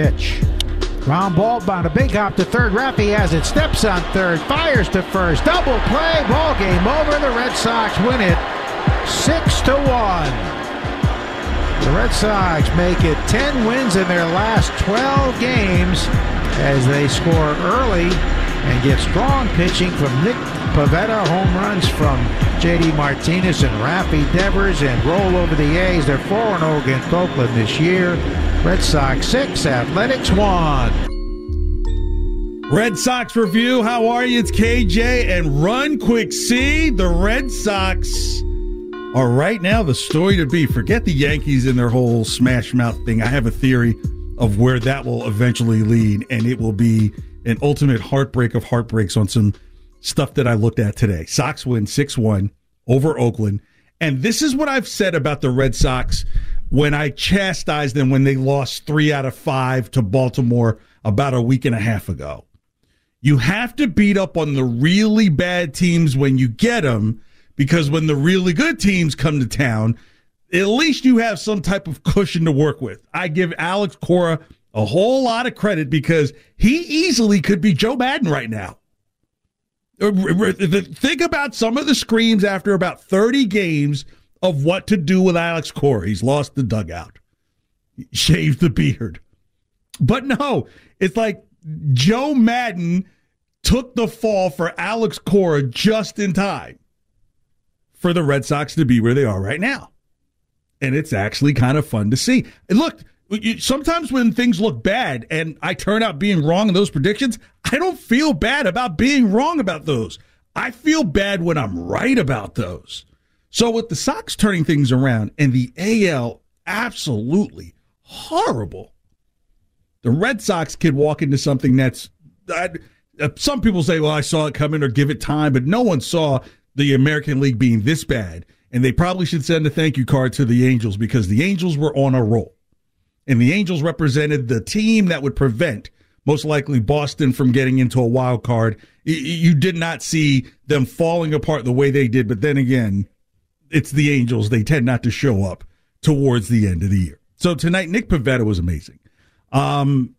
Pitch. Ground ball by the big hop to third. Raffy has it. Steps on third. Fires to first. Double play. Ball game over. The Red Sox win it six to one. The Red Sox make it 10 wins in their last 12 games as they score early and get strong pitching from Nick Pivetta. home runs from J.D. Martinez and Raffy Devers, and roll over the A's. They're 4 0 against Oakland this year. Red Sox 6, Athletics 1. Red Sox review. How are you? It's KJ and Run Quick C. The Red Sox are right now the story to be. Forget the Yankees and their whole smash mouth thing. I have a theory of where that will eventually lead, and it will be an ultimate heartbreak of heartbreaks on some stuff that I looked at today. Sox win 6 1 over Oakland. And this is what I've said about the Red Sox when I chastised them when they lost three out of five to Baltimore about a week and a half ago. You have to beat up on the really bad teams when you get them because when the really good teams come to town, at least you have some type of cushion to work with. I give Alex Cora a whole lot of credit because he easily could be Joe Maddon right now. Uh, think about some of the screams after about 30 games of what to do with Alex Cora. He's lost the dugout, shaved the beard. But no, it's like Joe Maddon took the fall for Alex Cora just in time for the Red Sox to be where they are right now. And it's actually kind of fun to see. And look, sometimes when things look bad and I turn out being wrong in those predictions, I don't feel bad about being wrong about those. I feel bad when I'm right about those. So with the Sox turning things around and the AL absolutely horrible, the Red Sox could walk into something that's. Uh, some people say, well, I saw it coming or give it time, but no one saw the American League being this bad. And they probably should send a thank you card to the Angels because the Angels were on a roll and the Angels represented the team that would prevent most likely Boston from getting into a wild card. You did not see them falling apart the way they did, but then again, it's the Angels. They tend not to show up towards the end of the year. So tonight, Nick Pivetta was amazing. Um,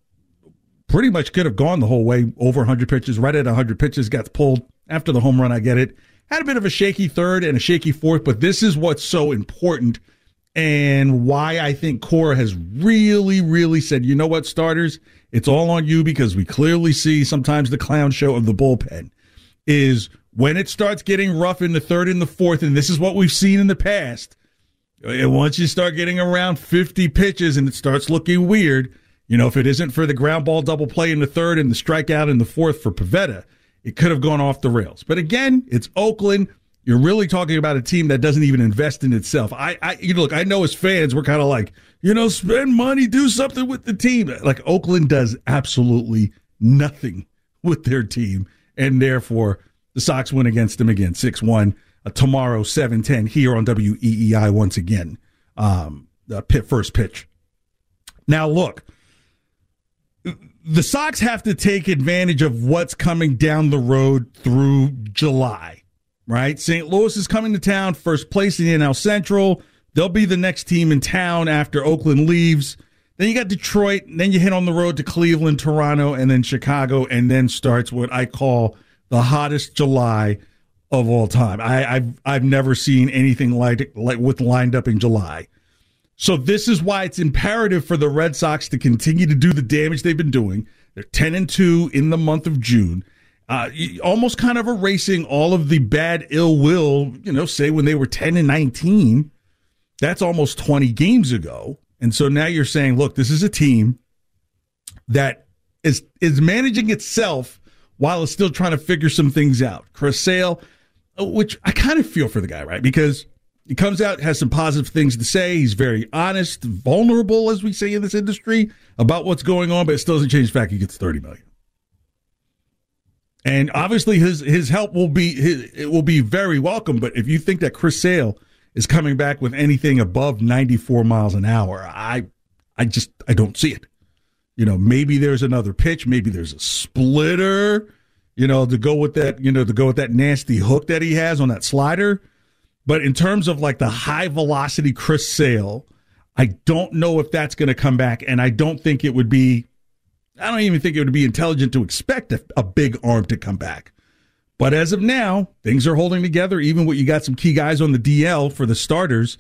pretty much could have gone the whole way over 100 pitches, right at 100 pitches, got pulled after the home run. I get it. Had a bit of a shaky third and a shaky fourth, but this is what's so important and why I think Cora has really, really said, you know what, starters, it's all on you because we clearly see sometimes the clown show of the bullpen is when it starts getting rough in the third and the fourth, and this is what we've seen in the past. And once you start getting around 50 pitches and it starts looking weird, you know, if it isn't for the ground ball double play in the third and the strikeout in the fourth for Pivetta, it could have gone off the rails. But again, it's Oakland. You're really talking about a team that doesn't even invest in itself. I, I you know, look, I know as fans, we're kind of like, you know, spend money, do something with the team. Like Oakland does absolutely nothing with their team, and therefore the Sox win against them again, six one. Uh, tomorrow, seven ten here on WEEI once again. Um, the pit first pitch. Now look, the Sox have to take advantage of what's coming down the road through July right? St. Louis is coming to town, first place in the NL Central. They'll be the next team in town after Oakland leaves. Then you got Detroit, then you hit on the road to Cleveland, Toronto, and then Chicago, and then starts what I call the hottest July of all time. I, have I've never seen anything like like with lined up in July. So this is why it's imperative for the Red Sox to continue to do the damage they've been doing. They're 10 and 2 in the month of June. Uh, almost kind of erasing all of the bad ill will, you know, say when they were 10 and 19. That's almost 20 games ago. And so now you're saying, look, this is a team that is is managing itself while it's still trying to figure some things out. Chris Sale, uh, which I kind of feel for the guy, right? Because he comes out, has some positive things to say. He's very honest, vulnerable, as we say in this industry, about what's going on, but it still doesn't change the fact he gets thirty million. And obviously, his his help will be his, it will be very welcome. But if you think that Chris Sale is coming back with anything above ninety four miles an hour, I I just I don't see it. You know, maybe there's another pitch, maybe there's a splitter. You know, to go with that, you know, to go with that nasty hook that he has on that slider but in terms of like the high velocity Chris Sale, I don't know if that's going to come back. And I don't think it would be, I don't even think it would be intelligent to expect a, a big arm to come back. But as of now, things are holding together. Even what you got some key guys on the DL for the starters,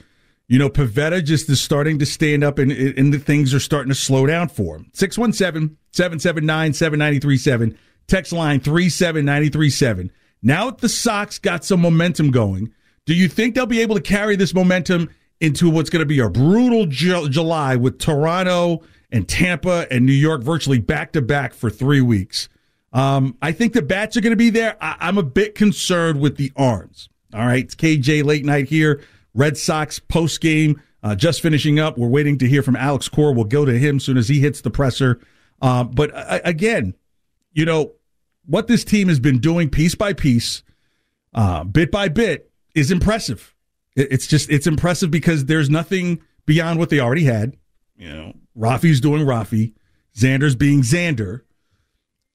you know, Pivetta just is starting to stand up and, and the things are starting to slow down for him. 617 779 7937. Text line 37937. Now that the Sox got some momentum going, do you think they'll be able to carry this momentum into what's going to be a brutal Ju- July with Toronto and Tampa and New York virtually back to back for three weeks? Um, I think the bats are going to be there. I- am a bit concerned with the arms. All right, it's KJ late night here. Red Sox post game uh, just finishing up. We're waiting to hear from Alex Cora. We'll go to him as soon as he hits the presser. Uh, but uh, again, you know what this team has been doing piece by piece, uh, bit by bit is impressive. It's just it's impressive because there's nothing beyond what they already had. You know, Rafi's doing Rafi, Xander's being Xander.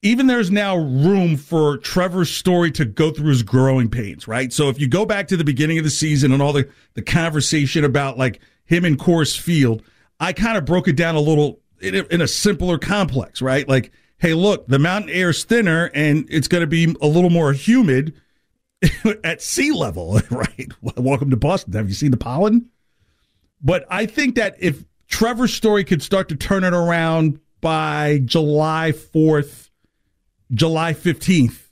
Even there's now room for Trevor Story to go through his growing pains, right? So if you go back to the beginning of the season and all the, the conversation about like him in Coors Field, I kind of broke it down a little in a, in a simpler complex, right? Like, hey, look, the mountain air is thinner and it's going to be a little more humid at sea level, right? Welcome to Boston. Have you seen the pollen? But I think that if Trevor Story could start to turn it around by July 4th, July 15th,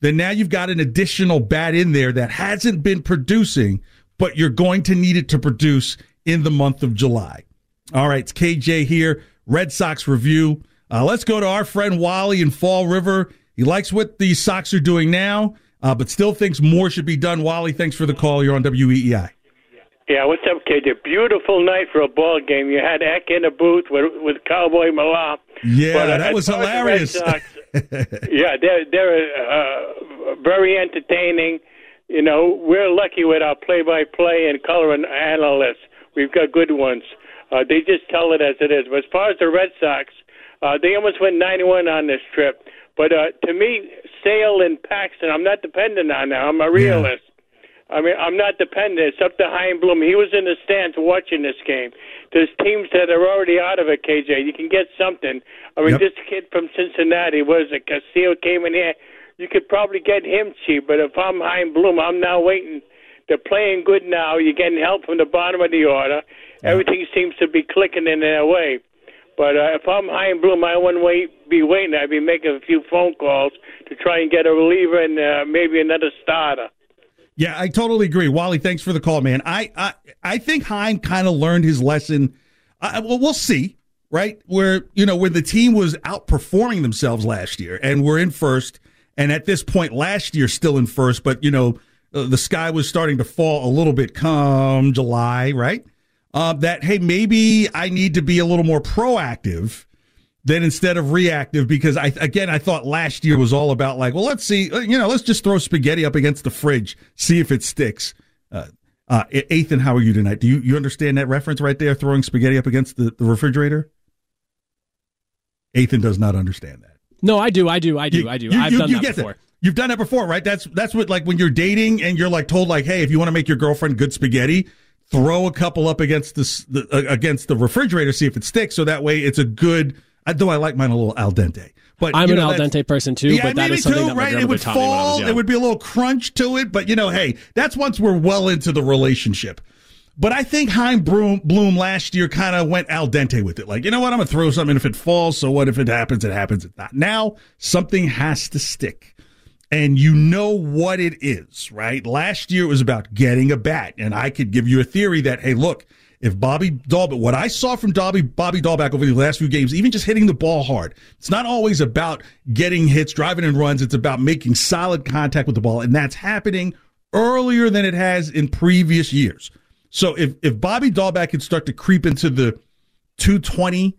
then now you've got an additional bat in there that hasn't been producing, but you're going to need it to produce in the month of July. All right, it's KJ here, Red Sox review. Uh, let's go to our friend Wally in Fall River. He likes what the Sox are doing now uh, but still thinks more should be done. Wally, thanks for the call. You're on WEEI. Yeah, what's up, KJ? Beautiful night for a ball game. You had Eck in the booth with with Cowboy Malott. Yeah, but, uh, that was hilarious. Sox, yeah, they're they're uh, very entertaining. You know, we're lucky with our play-by-play and color analysts. We've got good ones. Uh, they just tell it as it is. But as far as the Red Sox, uh, they almost went 91 on this trip. But uh, to me, Sale and Paxton, I'm not dependent on them. I'm a realist. Yeah. I mean, I'm not dependent. It's up to Chaim Bloom. He was in the stands watching this game. There's teams that are already out of it, KJ. You can get something. I mean, yep. this kid from Cincinnati, was it? Castillo came in here. You could probably get him cheap. But if I'm Chaim Bloom, I'm now waiting. They're playing good now. You're getting help from the bottom of the order. Everything seems to be clicking in their way. But uh, if I'm Chaim Bloom, I wouldn't wait, be waiting. I'd be making a few phone calls to try and get a reliever and uh, maybe another starter. Yeah, I totally agree. Wally, thanks for the call, man. I I, I think Chaim kind of learned his lesson. Uh, well, we'll see, right? Where you know when the team was outperforming themselves last year, and we're in first, and at this point last year still in first, but you know uh, the sky was starting to fall a little bit come July, right? uh, that, hey, maybe I need to be a little more proactive than instead of reactive because I again I thought last year was all about like well let's see uh, you know let's just throw spaghetti up against the fridge see if it sticks. Uh, uh, Ethan, how are you tonight? Do you you understand that reference right there? Throwing spaghetti up against the, the refrigerator. Ethan does not understand that. No, I do. I do. I do. You, I do. You, I've you, done you that before. That. You've done that before, right? That's that's what like when you're dating and you're like told like, hey, if you want to make your girlfriend good spaghetti, throw a couple up against the, the uh, against the refrigerator, see if it sticks. So that way, it's a good. Uh, though I like mine a little al dente. But I'm you know, an al dente person too. Yeah, but that is something too, that right? It would fall. It would be a little crunch to it. But you know, hey, that's once we're well into the relationship. But I think Chaim Bloom, Bloom last year kind of went al dente with it. Like, you know what? I'm going to throw something. If it falls, so what? If it happens, it happens. It's not. Now, something has to stick. And you know what it is, right? Last year it was about getting a bat. And I could give you a theory that, hey, look, if Bobby Dalbec, what I saw from Bobby, Bobby Dalbec over the last few games, even just hitting the ball hard, it's not always about getting hits, driving in runs. It's about making solid contact with the ball. And that's happening earlier than it has in previous years. So if, if Bobby Dalbec can start to creep into the 220,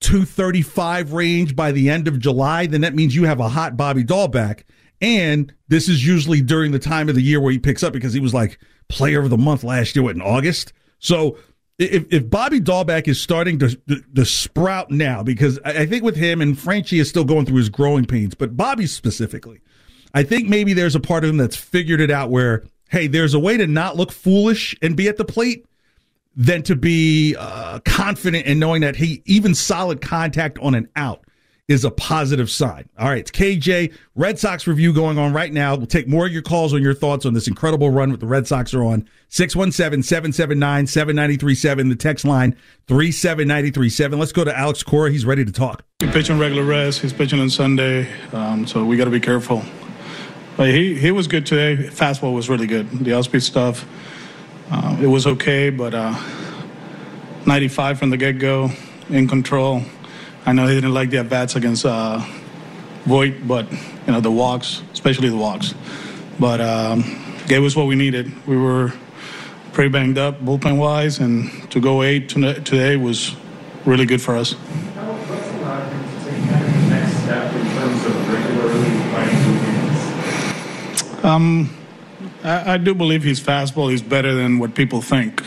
235 range by the end of July, then that means you have a hot Bobby Dalbec. And this is usually during the time of the year where he picks up because he was like player of the month last year in August. So if, if Bobby Dalbec is starting to, to, to sprout now, because I, I think with him and Franchy is still going through his growing pains, but Bobby specifically, I think maybe there's a part of him that's figured it out where, hey, there's a way to not look foolish and be at the plate than to be uh, confident in knowing that he even solid contact on an out is a positive sign. All right, it's KJ Red Sox review going on right now. We'll take more of your calls on your thoughts on this incredible run with the Red Sox are on 617-779-7937 the text line 37937. Let's go to Alex Cora. He's ready to talk. He pitching regular rest. He's pitching on Sunday, um, so we got to be careful. But he he was good today. Fastball was really good. The offspeed stuff, uh, it was okay, but uh, 95 from the get go, in control. I know he didn't like the at bats against uh, Voit, but you know the walks, especially the walks. But um, gave us what we needed. We were pretty banged up bullpen wise, and to go eight today was really good for us. Um, I, I do believe his fastball is better than what people think.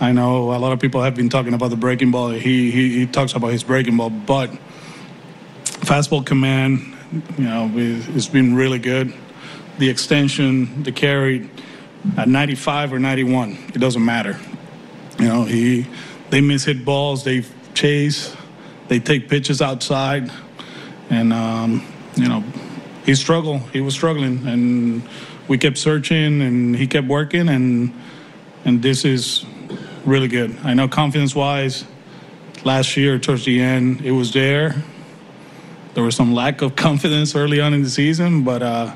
I know a lot of people have been talking about the breaking ball. He he, he talks about his breaking ball, but fastball command, you know, it's been really good. The extension, the carry, at 95 or 91, it doesn't matter. You know, he they miss hit balls, they chase, they take pitches outside, and um, you know, he struggled. He was struggling, and we kept searching, and he kept working, and and this is really good. I know confidence-wise, last year towards the end, it was there. There was some lack of confidence early on in the season, but uh,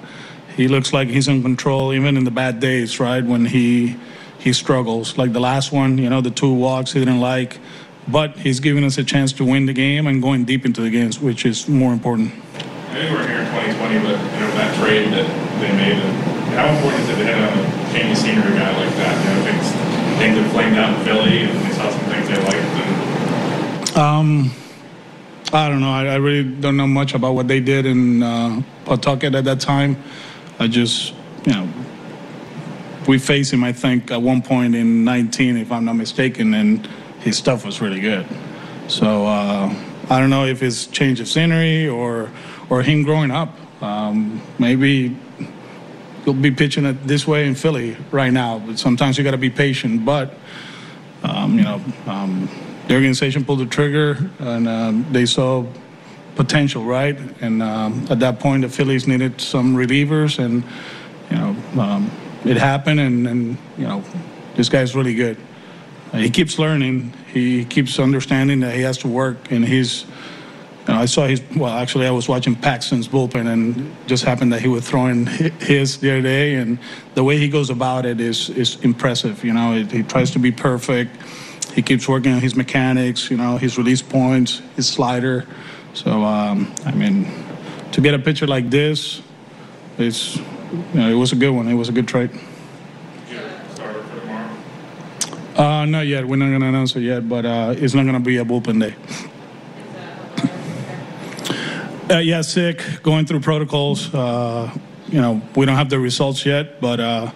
he looks like he's in control even in the bad days, right? When he he struggles, like the last one, you know, the two walks he didn't like, but he's giving us a chance to win the game and going deep into the games, which is more important. I think we're here in 2020, but you know that trade that they made. How important is it to on a change scenery guy like that? You know, things that flamed out in Philly, and they saw some things they liked. Um, I don't know. I, I, really don't know much about what they did in uh, Pawtucket at that time. I just, you know, we faced him. I think at one point in 19, if I'm not mistaken, and his stuff was really good. So uh, I don't know if it's change of scenery or or him growing up. Um, maybe he'll be pitching it this way in Philly right now. But sometimes you got to be patient. But um, you know, um, the organization pulled the trigger and um, they saw potential, right? And um, at that point, the Phillies needed some relievers, and you know, um, it happened. And, and you know, this guy's really good. He keeps learning. He keeps understanding that he has to work, and he's know, I saw his. Well, actually, I was watching Paxton's bullpen, and just happened that he was throwing his the other day, and the way he goes about it is is impressive. You know, he tries to be perfect. He keeps working on his mechanics. You know, his release points, his slider. So, um, I mean, to get a pitcher like this, it's you know, it was a good one. It was a good trade. Uh, not yet. We're not going to announce it yet, but uh, it's not going to be a bullpen day. Uh, yeah, sick. Going through protocols. Uh, you know, we don't have the results yet, but uh,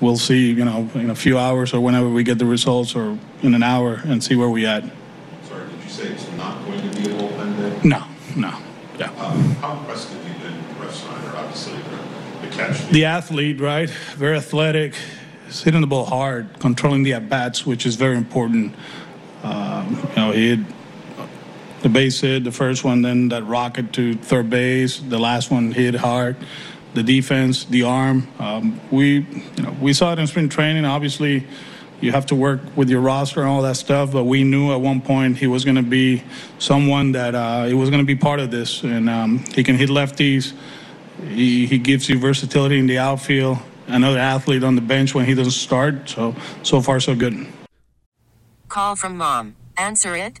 we'll see. You know, in a few hours or whenever we get the results, or in an hour, and see where we at. Sorry, did you say it's not going to be a bullpen day? No, no. Yeah. Um, how impressed have you been, Refsnyder? Obviously, the, the catch. The athlete, right? Very athletic, hitting the ball hard, controlling the at bats, which is very important. Um, you know, he had the base hit, the first one, then that rocket to third base. The last one hit hard. The defense, the arm. Um, we, you know, we saw it in spring training. Obviously, you have to work with your roster and all that stuff. But we knew at one point he was going to be someone that uh, he was going to be part of this, and um, he can hit lefties. He, he gives you versatility in the outfield. Another athlete on the bench when he doesn't start. So so far so good. Call from mom. Answer it.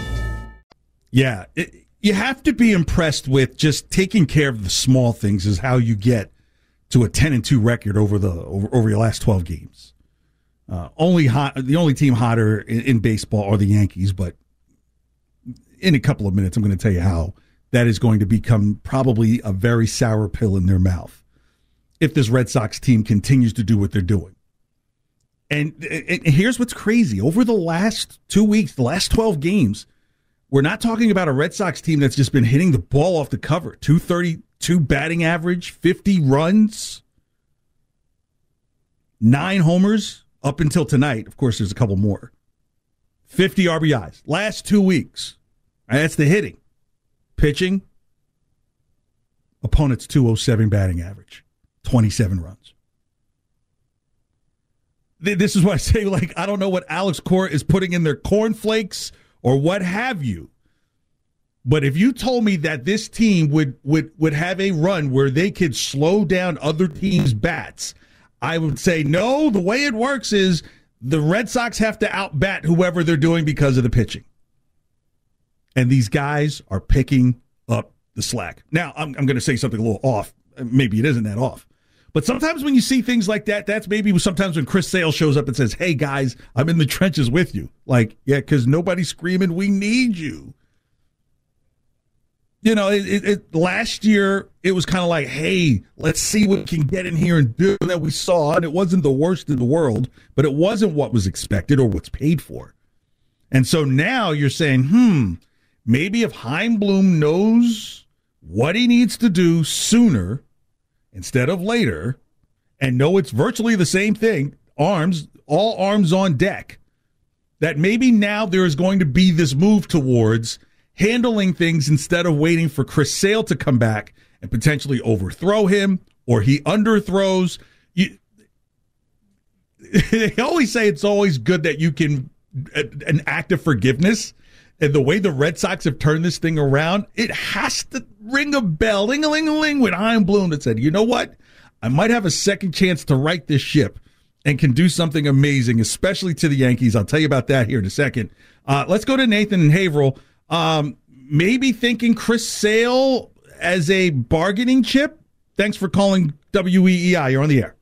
Yeah, it, you have to be impressed with just taking care of the small things. Is how you get to a ten and two record over the over, over your last twelve games. Uh, only hot, the only team hotter in, in baseball are the Yankees, but in a couple of minutes, I'm going to tell you how that is going to become probably a very sour pill in their mouth if this Red Sox team continues to do what they're doing. And, and here's what's crazy: over the last two weeks, the last 12 games, we're not talking about a Red Sox team that's just been hitting the ball off the cover. 232 batting average, 50 runs, nine homers up until tonight. Of course, there's a couple more. 50 RBIs. Last two weeks. That's the hitting. Pitching, opponent's 207 batting average, 27 runs. This is why I say, like, I don't know what Alex Cora is putting in their cornflakes or what have you. But if you told me that this team would would would have a run where they could slow down other teams' bats, I would say no. The way it works is the Red Sox have to outbat whoever they're doing because of the pitching. And these guys are picking up the slack. Now, I'm, I'm going to say something a little off. Maybe it isn't that off. But sometimes when you see things like that, that's maybe sometimes when Chris Sale shows up and says, Hey guys, I'm in the trenches with you. Like, yeah, because nobody's screaming, We need you. You know, it, it, it last year it was kind of like, Hey, let's see what we can get in here and do that we saw. And it wasn't the worst in the world, but it wasn't what was expected or what's paid for. And so now you're saying, Hmm, maybe if Chaim Bloom knows what he needs to do sooner instead of later and know it's virtually the same thing arms all arms on deck that maybe now there is going to be this move towards handling things instead of waiting for Chris Sale to come back and potentially overthrow him or he underthrows. You they always say it's always good that you can an act of forgiveness and the way the Red Sox have turned this thing around, it has to ring a bell, ling a ling a ling, with Chaim Bloom that said, you know what? I might have a second chance to right this ship and can do something amazing, especially to the Yankees. I'll tell you about that here in a second. Uh, let's go to Nathan and Haverhill. Um, maybe thinking Chris Sale as a bargaining chip. Thanks for calling WEEI. You're on the air.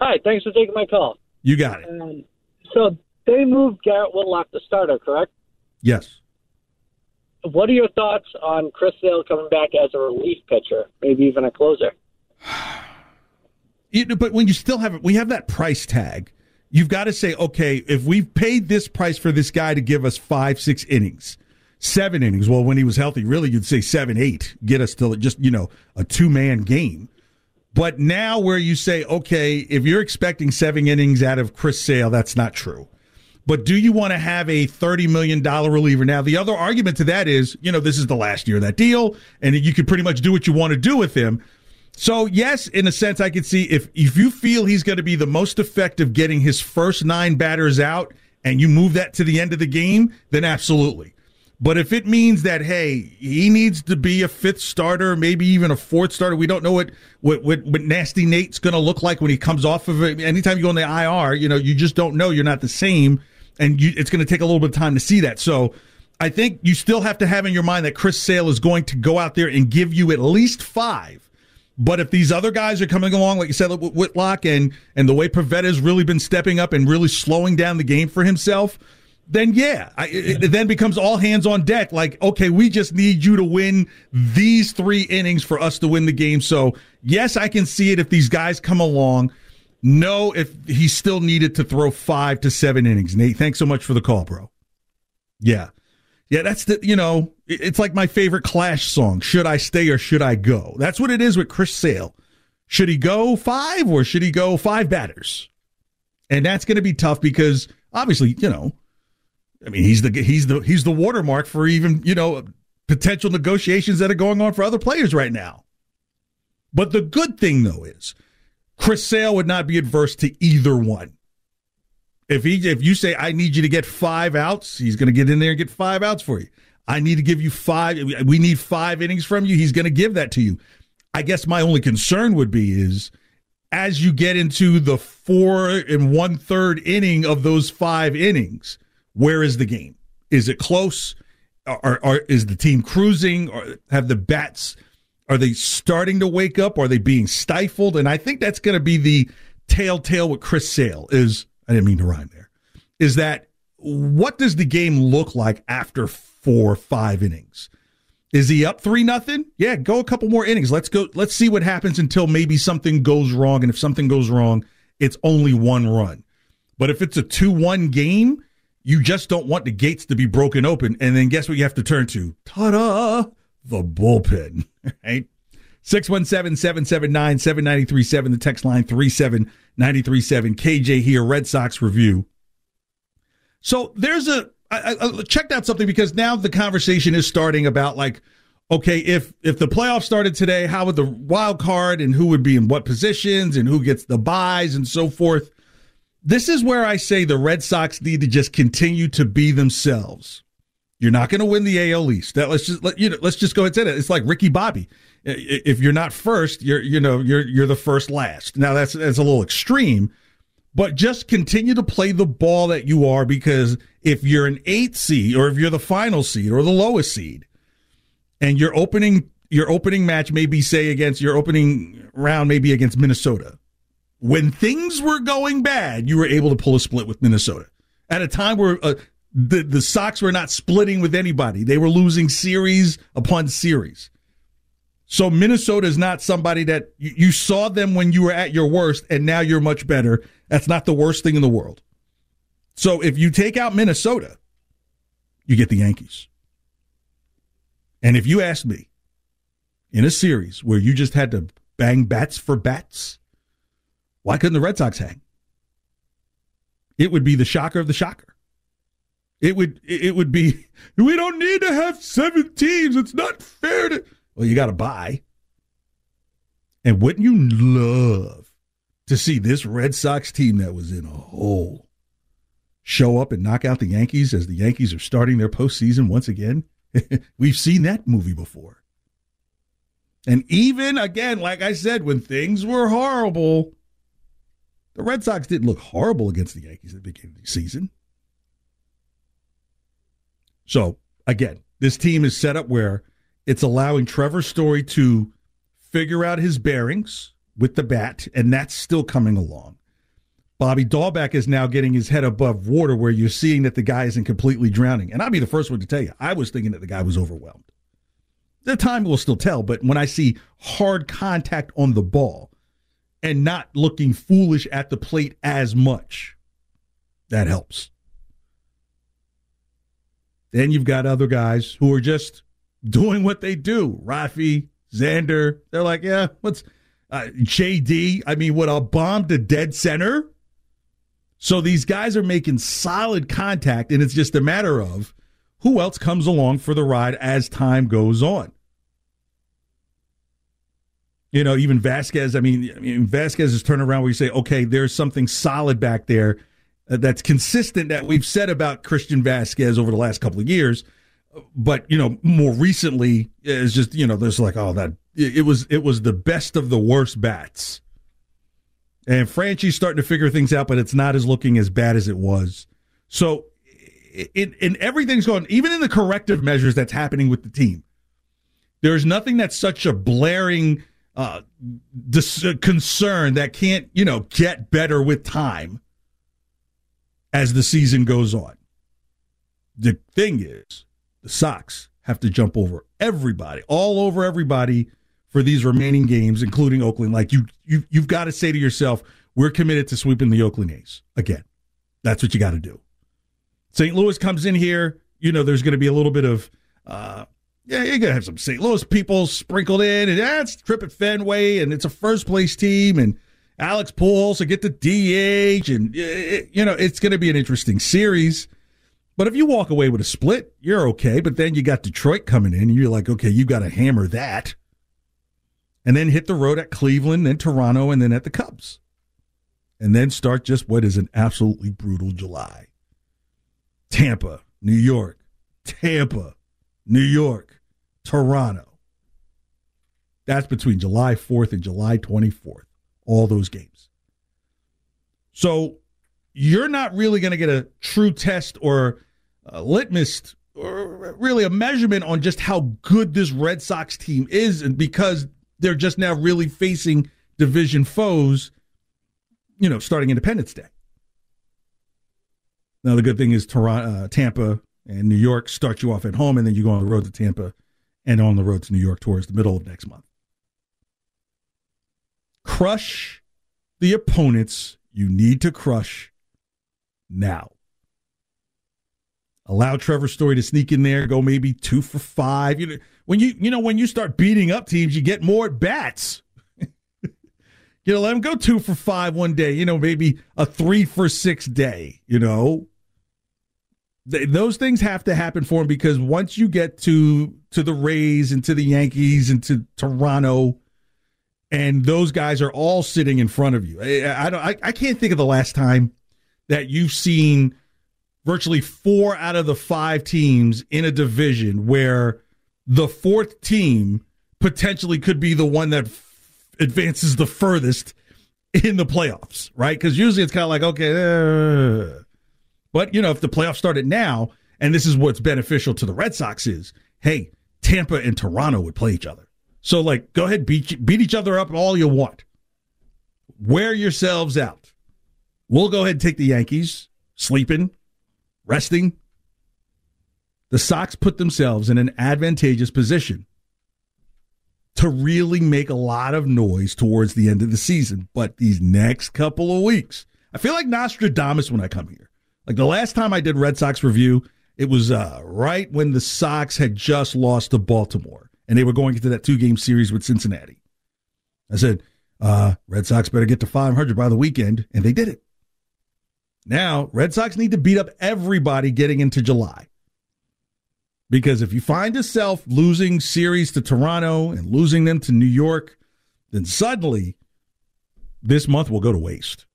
Hi, thanks for taking my call. You got it. Um, so they moved Garrett Whitlock to starter, correct? Yes. What are your thoughts on Chris Sale coming back as a relief pitcher, maybe even a closer? You know, but when you still have it, we have that price tag, you've got to say, okay, if we've paid this price for this guy to give us five, six innings, seven innings. Well, when he was healthy, really, you'd say seven, eight, get us to just you know a two man game. But now, where you say, okay, if you're expecting seven innings out of Chris Sale, that's not true. But do you want to have a $30 million reliever? Now, the other argument to that is, you know, this is the last year of that deal, and you can pretty much do what you want to do with him. So, yes, in a sense, I could see if, if you feel he's going to be the most effective getting his first nine batters out and you move that to the end of the game, then absolutely. But if it means that hey, he needs to be a fifth starter, maybe even a fourth starter, we don't know what what what, what nasty Nate's going to look like when he comes off of it. Anytime you go on the IR, you know you just don't know. You're not the same, and you, it's going to take a little bit of time to see that. So. I think you still have to have in your mind that Chris Sale is going to go out there and give you at least five. But if these other guys are coming along, like you said, with Whitlock and and the way Pivetta's really been stepping up and really slowing down the game for himself, then yeah, I, it, it then becomes all hands on deck. Like, okay, we just need you to win these three innings for us to win the game. So yes, I can see it if these guys come along. No, if he still needed to throw five to seven innings. Nate, thanks so much for the call, bro. Yeah. Yeah, that's the, you know, it's like my favorite Clash song. Should I stay or should I go? That's what it is with Chris Sale. Should he go five or should he go five batters? And that's going to be tough because obviously, you know, I mean, he's the he's the he's the watermark for even you know potential negotiations that are going on for other players right now. But the good thing though is Chris Sale would not be adverse to either one. If he if you say I need you to get five outs, he's going to get in there and get five outs for you. I need to give you five. We need five innings from you. He's going to give that to you. I guess my only concern would be is as you get into the four and one third inning of those five innings where is the game? Is it close? Are, are, is the team cruising? Or have the bats? Are they starting to wake up? Are they being stifled? And I think that's going to be the telltale with Chris Sale. Is I didn't mean to rhyme there. Is that what does the game look like after four five innings? Is he up three nothing? Yeah, go a couple more innings. Let's go. Let's see what happens until maybe something goes wrong. And if something goes wrong, it's only one run. But if it's a two one game, you just don't want the gates to be broken open. And then guess what you have to turn to? Ta da! The bullpen, right? 617 779 7937, the text line 37937. KJ here, Red Sox review. So there's a, I, I checked out something because now the conversation is starting about like, okay, if if the playoffs started today, how would the wild card and who would be in what positions and who gets the buys and so forth. This is where I say the Red Sox need to just continue to be themselves. You're not going to win the AL East. That let's just let you know. Let's just go ahead and say it. It's like Ricky Bobby. If you're not first, you're you know you're you're the first last. Now that's that's a little extreme, but just continue to play the ball that you are because if you're an eighth seed or if you're the final seed or the lowest seed, and your opening your opening match may be say against your opening round maybe against Minnesota when things were going bad, you were able to pull a split with Minnesota at a time where uh, the the Sox were not splitting with anybody; they were losing series upon series. So Minnesota is not somebody that you, you saw them when you were at your worst, and now you're much better. That's not the worst thing in the world. So if you take out Minnesota, you get the Yankees. And if you ask me, in a series where you just had to bang bats for bats, why couldn't the Red Sox hang? It would be the shocker of the shocker. It would it would be we don't need to have seven teams. It's not fair to Well, you got to buy. And wouldn't you love to see this Red Sox team that was in a hole show up and knock out the Yankees as the Yankees are starting their postseason once again? We've seen that movie before. And even again, like I said, when things were horrible, the Red Sox didn't look horrible against the Yankees at the beginning of the season. So, again, this team is set up where it's allowing Trevor Story to figure out his bearings with the bat, and that's still coming along. Bobby Dalbec is now getting his head above water where you're seeing that the guy isn't completely drowning. And I'll be the first one to tell you, I was thinking that the guy was overwhelmed. The time will still tell, but when I see hard contact on the ball, and not looking foolish at the plate as much. That helps. Then you've got other guys who are just doing what they do. Rafi, Xander, they're like, yeah, what's uh, JD? I mean, what a bomb to dead center. So these guys are making solid contact, and it's just a matter of who else comes along for the ride as time goes on. You know, even Vazquez. I mean, I mean turning around where you say, okay, there's something solid back there that's consistent that we've said about Christian Vazquez over the last couple of years. But you know, more recently, it's just you know, there's like, oh, that it was it was the best of the worst bats. And Franchy's starting to figure things out, but it's not as looking as bad as it was. So, it, and everything's going, even in the corrective measures that's happening with the team. There's nothing that's such a blaring uh, dis- concern that can't, you know, get better with time as the season goes on. The thing is, the Sox have to jump over everybody, all over everybody for these remaining games, including Oakland. Like you, you you've got to say to yourself, we're committed to sweeping the Oakland A's again. That's what you got to do. St. Louis comes in here. You know, there's going to be a little bit of, uh, yeah, you're going to have some St. Louis people sprinkled in, and that's trip at Fenway, and it's a first place team, and Alex Pujols will get the DH, and you know it's going to be an interesting series. But if you walk away with a split, you're okay. But then you got Detroit coming in, and you're like, okay, you got to hammer that and then hit the road at Cleveland, then Toronto, and then at the Cubs. And then start just what is an absolutely brutal July. Tampa, New York, Tampa, New York, Toronto. That's between July 4th and July 24th, all those games. So you're not really going to get a true test or a litmus or really a measurement on just how good this Red Sox team is, and because they're just now really facing division foes, you know, starting Independence Day. Now, the good thing is Toronto, uh, Tampa and New York start you off at home, and then you go on the road to Tampa and on the road to New York towards the middle of next month. Crush the opponents you need to crush now. Allow Trevor Story to sneak in there, go maybe two for five. You know, when you you know when you start beating up teams, you get more bats. you know, let him go two for five one day. You know, maybe a three for six day. You know, those things have to happen for him because once you get to to the Rays and to the Yankees and to Toronto, and those guys are all sitting in front of you. I, I don't. I, I can't think of the last time that you've seen virtually four out of the five teams in a division where the fourth team potentially could be the one that f- advances the furthest in the playoffs, right? Because usually it's kind of like, okay, uh, but you know, if the playoffs started now, and this is what's beneficial to the Red Sox is, hey, Tampa and Toronto would play each other. So like, go ahead, beat beat each other up all you want. Wear yourselves out. We'll go ahead and take the Yankees sleeping resting, the Sox put themselves in an advantageous position to really make a lot of noise towards the end of the season. But these next couple of weeks, I feel like Nostradamus when I come here. Like the last time I did Red Sox review, it was uh, right when the Sox had just lost to Baltimore and they were going into that two game series with Cincinnati. I said, uh, Red Sox better get to 500 by the weekend, and they did it. Now, Red Sox need to beat up everybody getting into July. Because if you find yourself losing series to Toronto and losing them to New York, then suddenly this month will go to waste.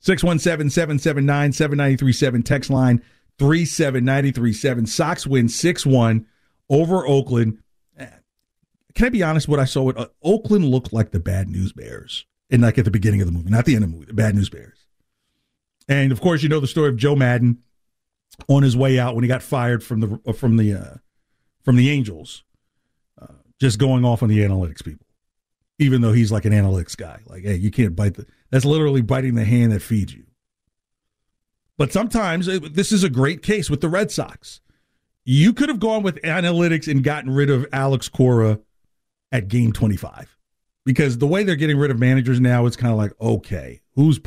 617 779 7937, text line 37937. Sox win 6 1 over Oakland. Can I be honest? What I saw, uh, Oakland looked like the bad news bears. And like at the beginning of the movie, not the end of the movie, the bad news bears. And of course, you know the story of Joe Maddon on his way out when he got fired from the from the uh, from the Angels, uh, just going off on the analytics people, even though he's like an analytics guy. Like, hey, you can't bite the. That's literally biting the hand that feeds you. But sometimes this is a great case with the Red Sox. You could have gone with analytics and gotten rid of Alex Cora at game 25 because the way they're getting rid of managers now, it's kind of like, okay, who's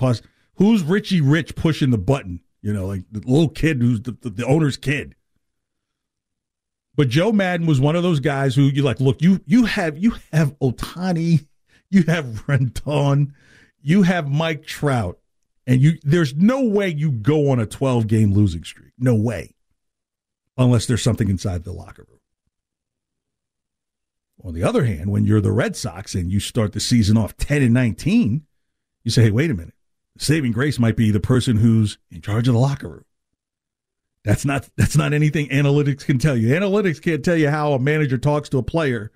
who's Richie Rich pushing the button? You know, like the little kid who's the, the, the owner's kid. But Joe Maddon was one of those guys who you like. Look, you you have you have Ohtani, you have Rendon, you have Mike Trout, And you there's no way you go on a 12 game losing streak. No way. Unless there's something inside the locker room. On the other hand, when you're the Red Sox and you start the season off 10 and 19, you say, hey, wait a minute. The Saving grace might be the person who's in charge of the locker room. That's not that's not anything analytics can tell you. Analytics can't tell you how a manager talks to a player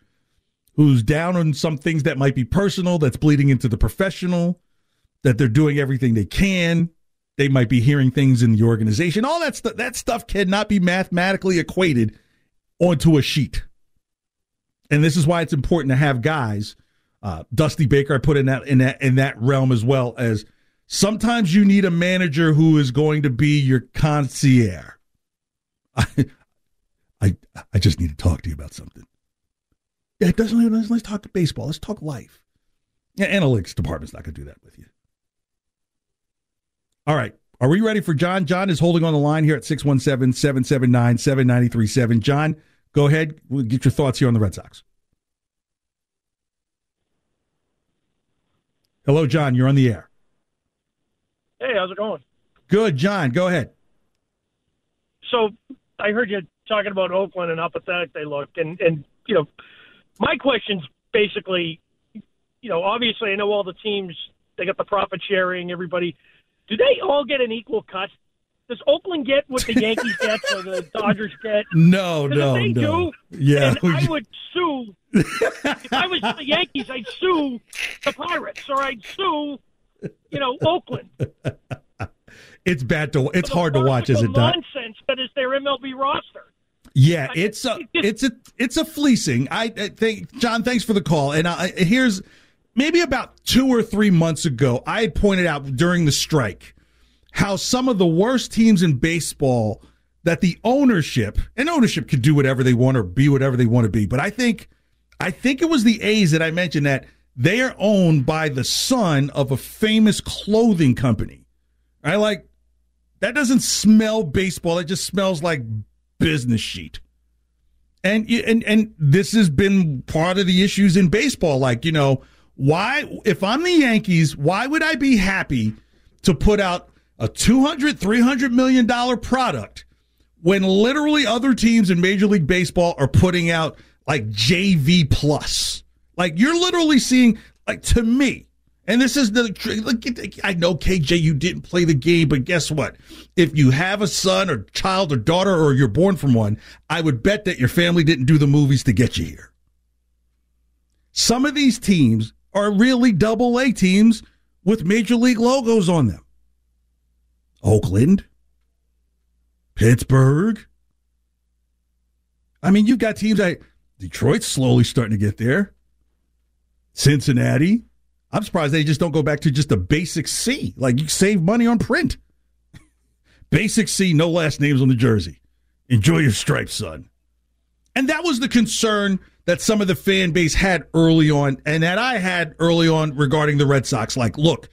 who's down on some things that might be personal, that's bleeding into the professional, that they're doing everything they can. They might be hearing things in the organization. All that stuff that stuff cannot be mathematically equated onto a sheet. And this is why it's important to have guys. Uh, Dusty Baker, I put in that in that in that realm as well as sometimes you need a manager who is going to be your concierge. I, I, I just need to talk to you about something. Yeah, it doesn't. Let's, let's talk baseball. Let's talk life. Yeah, analytics department's not going to do that with you. All right. Are we ready for John? John is holding on the line here at 617 779 7937. John, go ahead. We'll get your thoughts here on the Red Sox. Hello, John. You're on the air. Hey, how's it going? Good, John. Go ahead. So I heard you talking about Oakland and how pathetic they look, and and you know, my question's basically, you know, obviously I know all the teams they got the profit sharing. Everybody, do they all get an equal cut? Does Oakland get what the Yankees get or the Dodgers get? No, no, if they no. do, Yeah. I would sue. if I was the Yankees, I'd sue the Pirates or I'd sue, you know, Oakland. It's bad to. It's hard to watch, is it not? nonsense that is their MLB roster. Yeah, it's a it's a it's a fleecing. I, I think John, thanks for the call. And I, here's maybe about two or three months ago, I had pointed out during the strike how some of the worst teams in baseball that the ownership and ownership could do whatever they want or be whatever they want to be. But I think I think it was the A's that I mentioned that they are owned by the son of a famous clothing company. I like that doesn't smell baseball. It just smells like business sheet. And and and this has been part of the issues in baseball. Like you know, why if I'm the Yankees, why would I be happy to put out a 200 300 million dollar product when literally other teams in Major League Baseball are putting out like JV plus? Like you're literally seeing like to me and this is the. I know KJ, you didn't play the game, but guess what? If you have a son or child or daughter, or you're born from one, I would bet that your family didn't do the movies to get you here. Some of these teams are really double A teams with major league logos on them. Oakland, Pittsburgh. I mean, you've got teams like Detroit's slowly starting to get there. Cincinnati. I'm surprised they just don't go back to just a basic C. Like you save money on print. basic C, no last names on the jersey. Enjoy your stripes, son. And that was the concern that some of the fan base had early on, and that I had early on regarding the Red Sox. Like, look,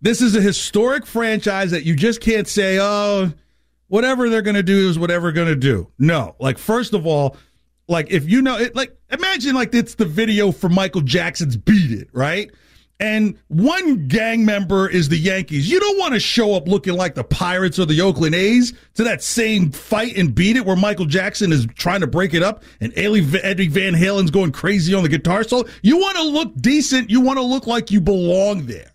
this is a historic franchise that you just can't say, oh, whatever they're going to do is whatever going to do. No, like first of all, like if you know it, like imagine like it's the video for Michael Jackson's "Beat It," right? And one gang member is the Yankees. You don't want to show up looking like the Pirates or the Oakland A's to that same fight and beat it where Michael Jackson is trying to break it up and Eddie Van Halen's going crazy on the guitar solo. You want to look decent. You want to look like you belong there.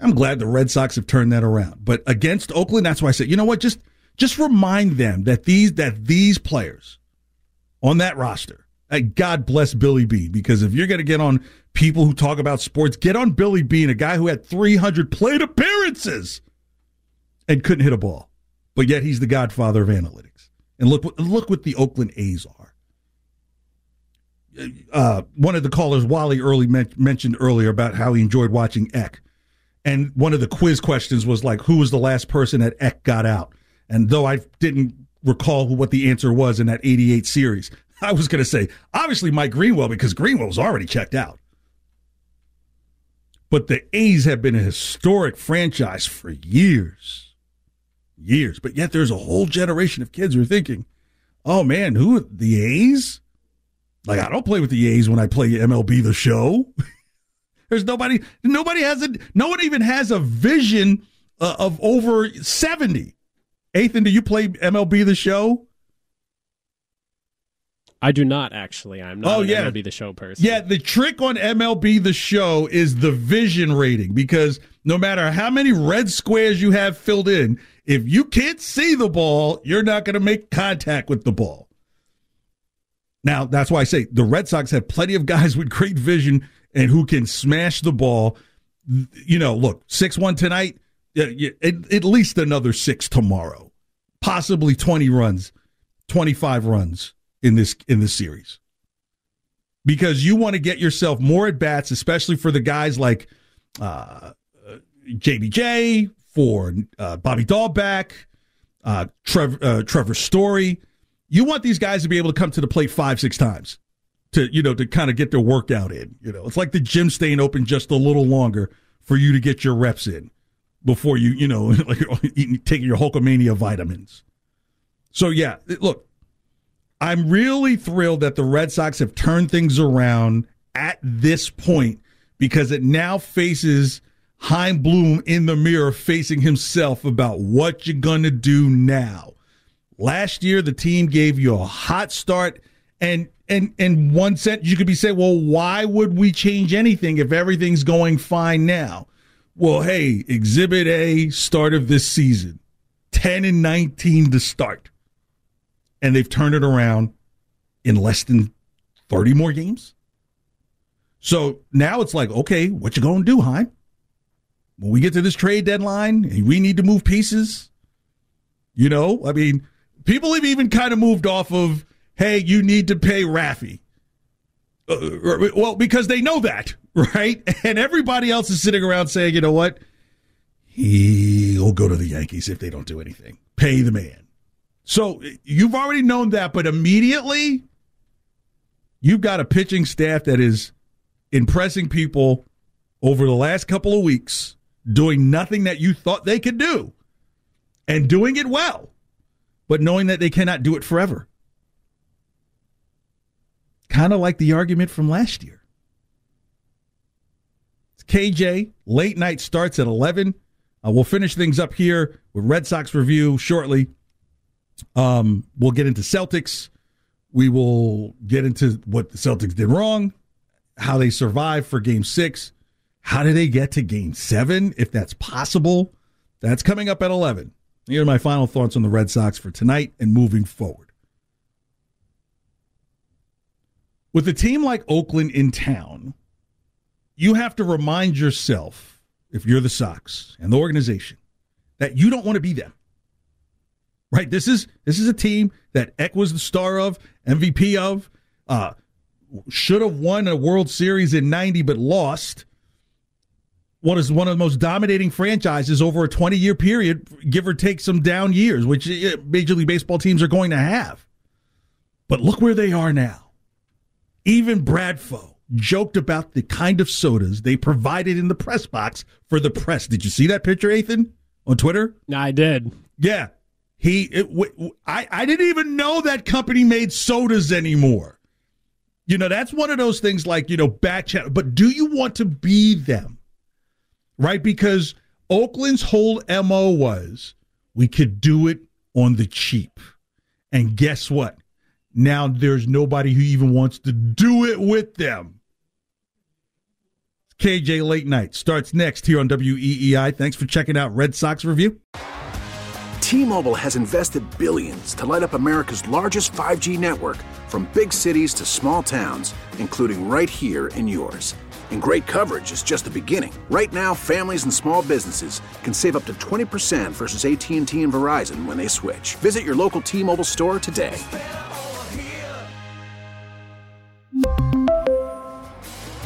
I'm glad the Red Sox have turned that around. But against Oakland, that's why I said, you know what? Just just remind them that these that these players on that roster, God bless Billy B, because if you're going to get on people who talk about sports, get on Billy Beane, a guy who had 300 plate appearances and couldn't hit a ball, but yet he's the godfather of analytics. And look, look what the Oakland A's are. Uh, one of the callers, Wally, early men- mentioned earlier about how he enjoyed watching Eck, and one of the quiz questions was like, "Who was the last person that Eck got out?" And though I didn't recall what the answer was in that '88 series, I was going to say obviously Mike Greenwell because Greenwell was already checked out. But the A's have been a historic franchise for years. Years. But yet there's a whole generation of kids who are thinking, oh man, who the A's? Like, I don't play with the A's when I play MLB the show. There's nobody. Nobody has a. No one even has a vision uh, of over seventy. Ethan, do you play MLB the Show? I do not actually. I'm not Oh, an yeah. MLB the show person. Yeah, the trick on MLB the show is the vision rating because no matter how many red squares you have filled in, if you can't see the ball, you're not going to make contact with the ball. Now, that's why I say the Red Sox have plenty of guys with great vision and who can smash the ball. You know, look, 6 1 tonight, at, least another six tomorrow, possibly 20 runs, 25 runs in this in this series because you want to get yourself more at bats, especially for the guys like uh, uh, JBJ, for uh, Bobby Dalbec, uh, Trevor, uh, Trevor Story. You want these guys to be able to come to the plate five, six times to you know to kind of get their workout in. You know, it's like the gym staying open just a little longer for you to get your reps in before you you know like eating, taking your Hulkamania vitamins. So yeah, look, I'm really thrilled that the Red Sox have turned things around at this point because it now faces Chaim Bloom in the mirror facing himself about what you're going to do now. Last year, the team gave you a hot start, and and in one sense, you could be saying, well, why would we change anything if everything's going fine now? Well, hey, Exhibit A, start of this season, ten and nineteen to start and they've turned it around in less than 30 more games. So now it's like, okay, what you going to do, Chaim? When we get to this trade deadline, we need to move pieces. You know, I mean, people have even kind of moved off of, hey, you need to pay Raffy. Uh, well, because they know that, right? And everybody else is sitting around saying, you know what? He'll go to the Yankees if they don't do anything. Pay the man. So you've already known that, but immediately you've got a pitching staff that is impressing people over the last couple of weeks, doing nothing that you thought they could do and doing it well, but knowing that they cannot do it forever. Kind of like the argument from last year. It's KJ, late night starts at 11. Uh, we'll finish things up here with Red Sox review shortly. Um, we'll get into Celtics. We will get into what the Celtics did wrong, how they survived for game six. How did they get to game seven, if that's possible? That's coming up at 11. Here are my final thoughts on the Red Sox for tonight and moving forward. With a team like Oakland in town, you have to remind yourself, if you're the Sox and the organization, that you don't want to be them right? This is this is a team that Eck was the star of, MVP of, uh, should have won a World Series in '90 but lost. What is one of the most dominating franchises over a 20 year period, give or take some down years, which uh, Major League Baseball teams are going to have. But look where they are now. Even Bradfo joked about the kind of sodas they provided in the press box for the press. Did you see that picture, Ethan, on Twitter? I did. Yeah. He, it, w- w- I, I didn't even know that company made sodas anymore. You know, that's one of those things like, you know, back channel. But do you want to be them? Right? Because Oakland's whole MO was we could do it on the cheap. And guess what? Now there's nobody who even wants to do it with them. KJ Late Night starts next here on WEEI. Thanks for checking out Red Sox Review. T-Mobile has invested billions to light up America's largest 5G network from big cities to small towns, including right here in yours. And great coverage is just the beginning. Right now, families and small businesses can save up to 20% versus AT&T and Verizon when they switch. Visit your local T-Mobile store today.